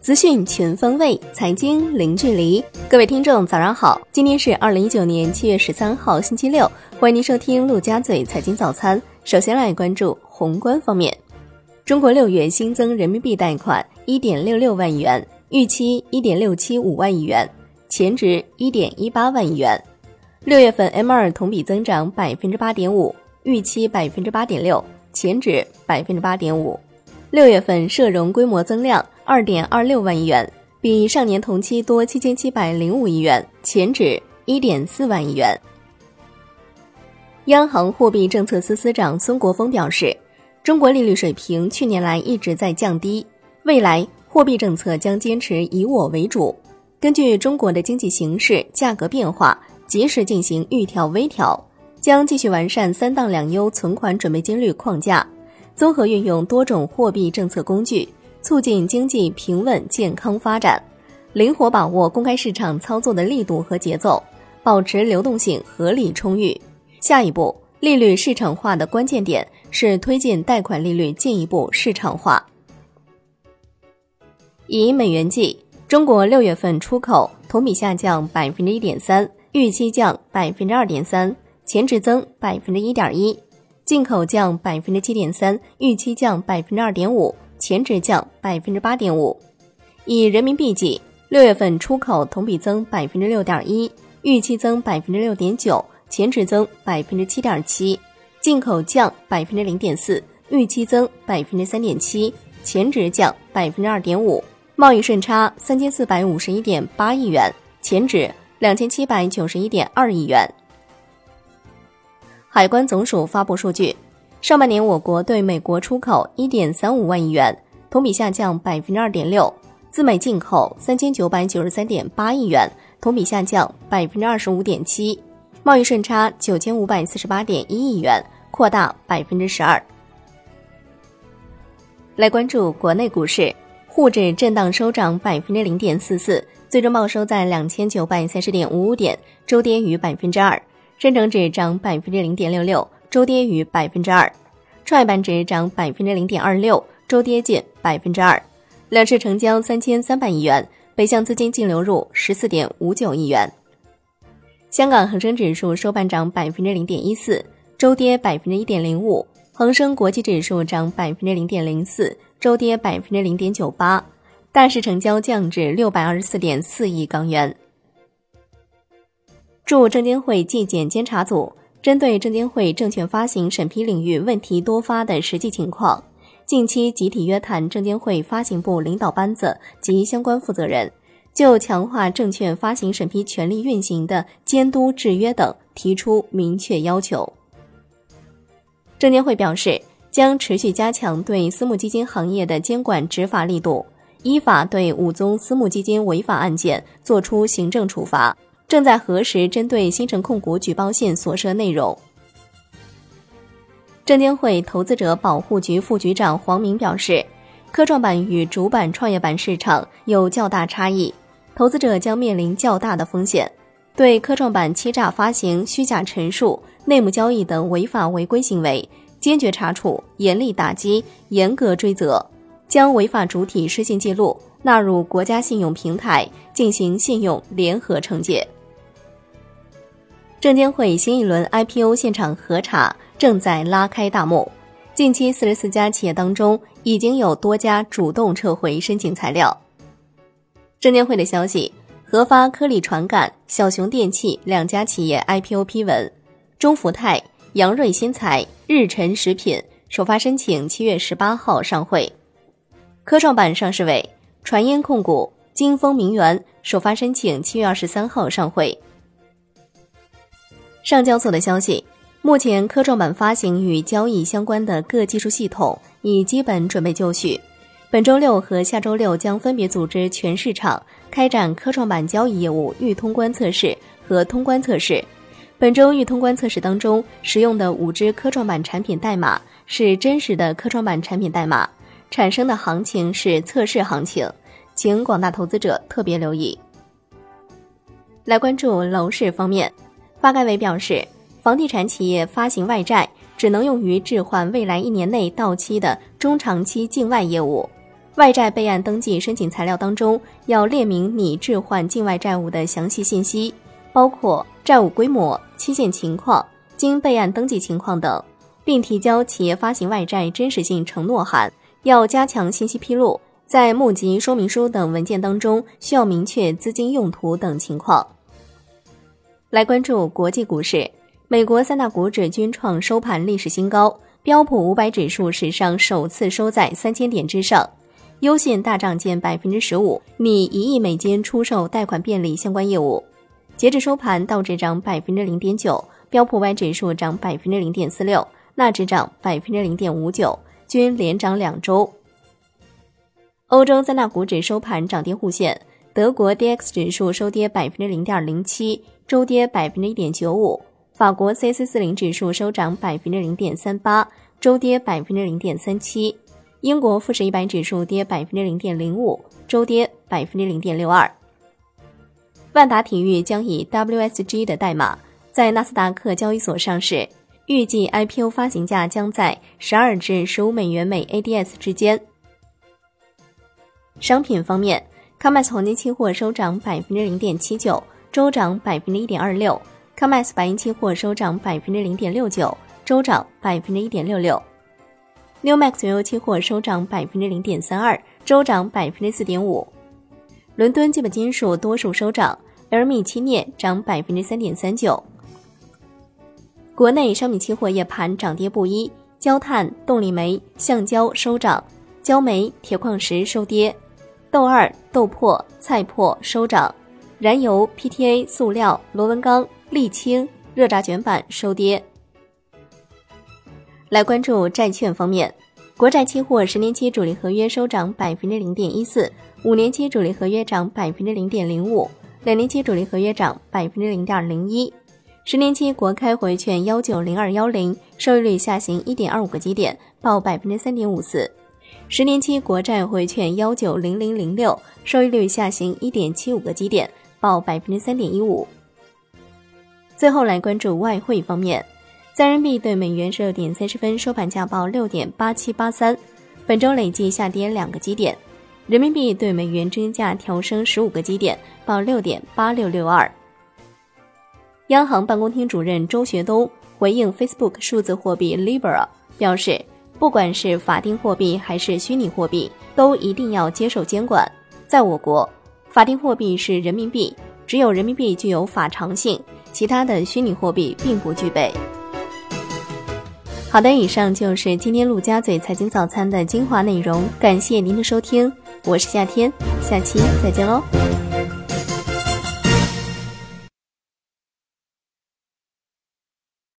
资讯全方位，财经零距离。各位听众，早上好！今天是二零一九年七月十三号，星期六。欢迎您收听陆家嘴财经早餐。首先来关注宏观方面，中国六月新增人民币贷款一点六六万亿元，预期一点六七五万亿元，前值一点一八万亿元。六月份 M 二同比增长百分之八点五，预期百分之八点六，前值百分之八点五。六月份社融规模增量。二点二六万亿元，比上年同期多七千七百零五亿元，前值一点四万亿元。央行货币政策司司长孙国峰表示，中国利率水平去年来一直在降低，未来货币政策将坚持以我为主，根据中国的经济形势、价格变化，及时进行预调微调，将继续完善三档两优存款准备金率框架，综合运用多种货币政策工具。促进经济平稳健康发展，灵活把握公开市场操作的力度和节奏，保持流动性合理充裕。下一步，利率市场化的关键点是推进贷款利率进一步市场化。以美元计，中国六月份出口同比下降百分之一点三，预期降百分之二点三，前值增百分之一点一；进口降百分之七点三，预期降百分之二点五。前值降百分之八点五，以人民币计，六月份出口同比增百分之六点一，预期增百分之六点九，前值增百分之七点七；进口降百分之零点四，预期增百分之三点七，前值降百分之二点五。贸易顺差三千四百五十一点八亿元，前值两千七百九十一点二亿元。海关总署发布数据。上半年，我国对美国出口一点三五万亿元，同比下降百分之二点六；自美进口三千九百九十三点八亿元，同比下降百分之二十五点七；贸易顺差九千五百四十八点一亿元，扩大百分之十二。来关注国内股市，沪指震荡收涨百分之零点四四，最终报收在两千九百三十点五五点，周跌逾百分之二；深成指涨百分之零点六六。周跌逾百分之二，创业板指涨百分之零点二六，周跌近百分之二。两市成交三千三百亿元，北向资金净流入十四点五九亿元。香港恒生指数收盘涨百分之零点一四，周跌百分之一点零五。恒生国际指数涨百分之零点零四，周跌百分之零点九八。大市成交降至六百二十四点四亿港元。驻证监会纪检监察组。针对证监会证券发行审批领域问题多发的实际情况，近期集体约谈证监会发行部领导班子及相关负责人，就强化证券发行审批权力运行的监督制约等提出明确要求。证监会表示，将持续加强对私募基金行业的监管执法力度，依法对五宗私募基金违法案件作出行政处罚。正在核实针对新城控股举报信所涉内容。证监会投资者保护局副局长黄明表示，科创板与主板创业板市场有较大差异，投资者将面临较大的风险。对科创板欺诈发行、虚假陈述、内幕交易等违法违规行为，坚决查处、严厉打击、严格追责，将违法主体失信记录纳入国家信用平台，进行信用联合惩戒。证监会新一轮 IPO 现场核查正在拉开大幕，近期四十四家企业当中，已经有多家主动撤回申请材料。证监会的消息，核发科力传感、小熊电器两家企业 IPO 批文，中福泰、阳瑞新材、日晨食品首发申请七月十八号上会。科创板上市委传音控股、金风名源首发申请七月二十三号上会。上交所的消息，目前科创板发行与交易相关的各技术系统已基本准备就绪。本周六和下周六将分别组织全市场开展科创板交易业务预通关测试和通关测试。本周预通关测试当中使用的五只科创板产品代码是真实的科创板产品代码，产生的行情是测试行情，请广大投资者特别留意。来关注楼市方面。发改委表示，房地产企业发行外债只能用于置换未来一年内到期的中长期境外业务，外债备案登记申请材料当中要列明拟置换境外债务的详细信息，包括债务规模、期限情况、经备案登记情况等，并提交企业发行外债真实性承诺函。要加强信息披露，在募集说明书等文件当中需要明确资金用途等情况。来关注国际股市，美国三大股指均创收盘历史新高，标普五百指数史上首次收在三千点之上。优信大涨近百分之十五，拟一亿美金出售贷款便利相关业务。截至收盘，道指涨百分之零点九，标普五百指数涨百分之零点四六，纳指涨百分之零点五九，均连涨两周。欧洲三大股指收盘涨跌互现，德国 D X 指数收跌百分之零点零七，周跌百分之一点九五；法国 C C 四零指数收涨百分之零点三八，周跌百分之零点三七。英国富时一百指数跌百分之零点零五，周跌百分之零点六二。万达体育将以 WSG 的代码在纳斯达克交易所上市，预计 IPO 发行价将在十二至十五美元每 ADS 之间。商品方面，COMEX 黄金期货收涨百分之零点七九，周涨百分之一点二六；COMEX 白银期货收涨百分之零点六九，周涨百分之一点六六。New Max 原油期货收涨百分之零点三二，周涨百分之四点五。伦敦基本金属多数收涨，LME 期镍涨百分之三点三九。国内商品期货夜盘涨跌不一，焦炭、动力煤、橡胶收涨，焦煤、铁矿石收跌，豆二、豆粕、菜粕收涨，燃油、PTA、塑料、螺纹钢、沥青、热轧卷板收跌。来关注债券方面，国债期货十年期主力合约收涨百分之零点一四，五年期主力合约涨百分之零点零五，两年期主力合约涨百分之零点零一。十年期国开回券幺九零二幺零收益率下行一点二五个基点，报百分之三点五四；十年期国债回券幺九零零零六收益率下行一点七五个基点，报百分之三点一五。最后来关注外汇方面。在人民币对美元十六点三十分收盘价报六点八七八三，本周累计下跌两个基点。人民币对美元均价调升十五个基点，报六点八六六二。央行办公厅主任周学东回应 Facebook 数字货币 Libra 表示，不管是法定货币还是虚拟货币，都一定要接受监管。在我国，法定货币是人民币，只有人民币具有法偿性，其他的虚拟货币并不具备。好的，以上就是今天陆家嘴财经早餐的精华内容，感谢您的收听，我是夏天，下期再见喽。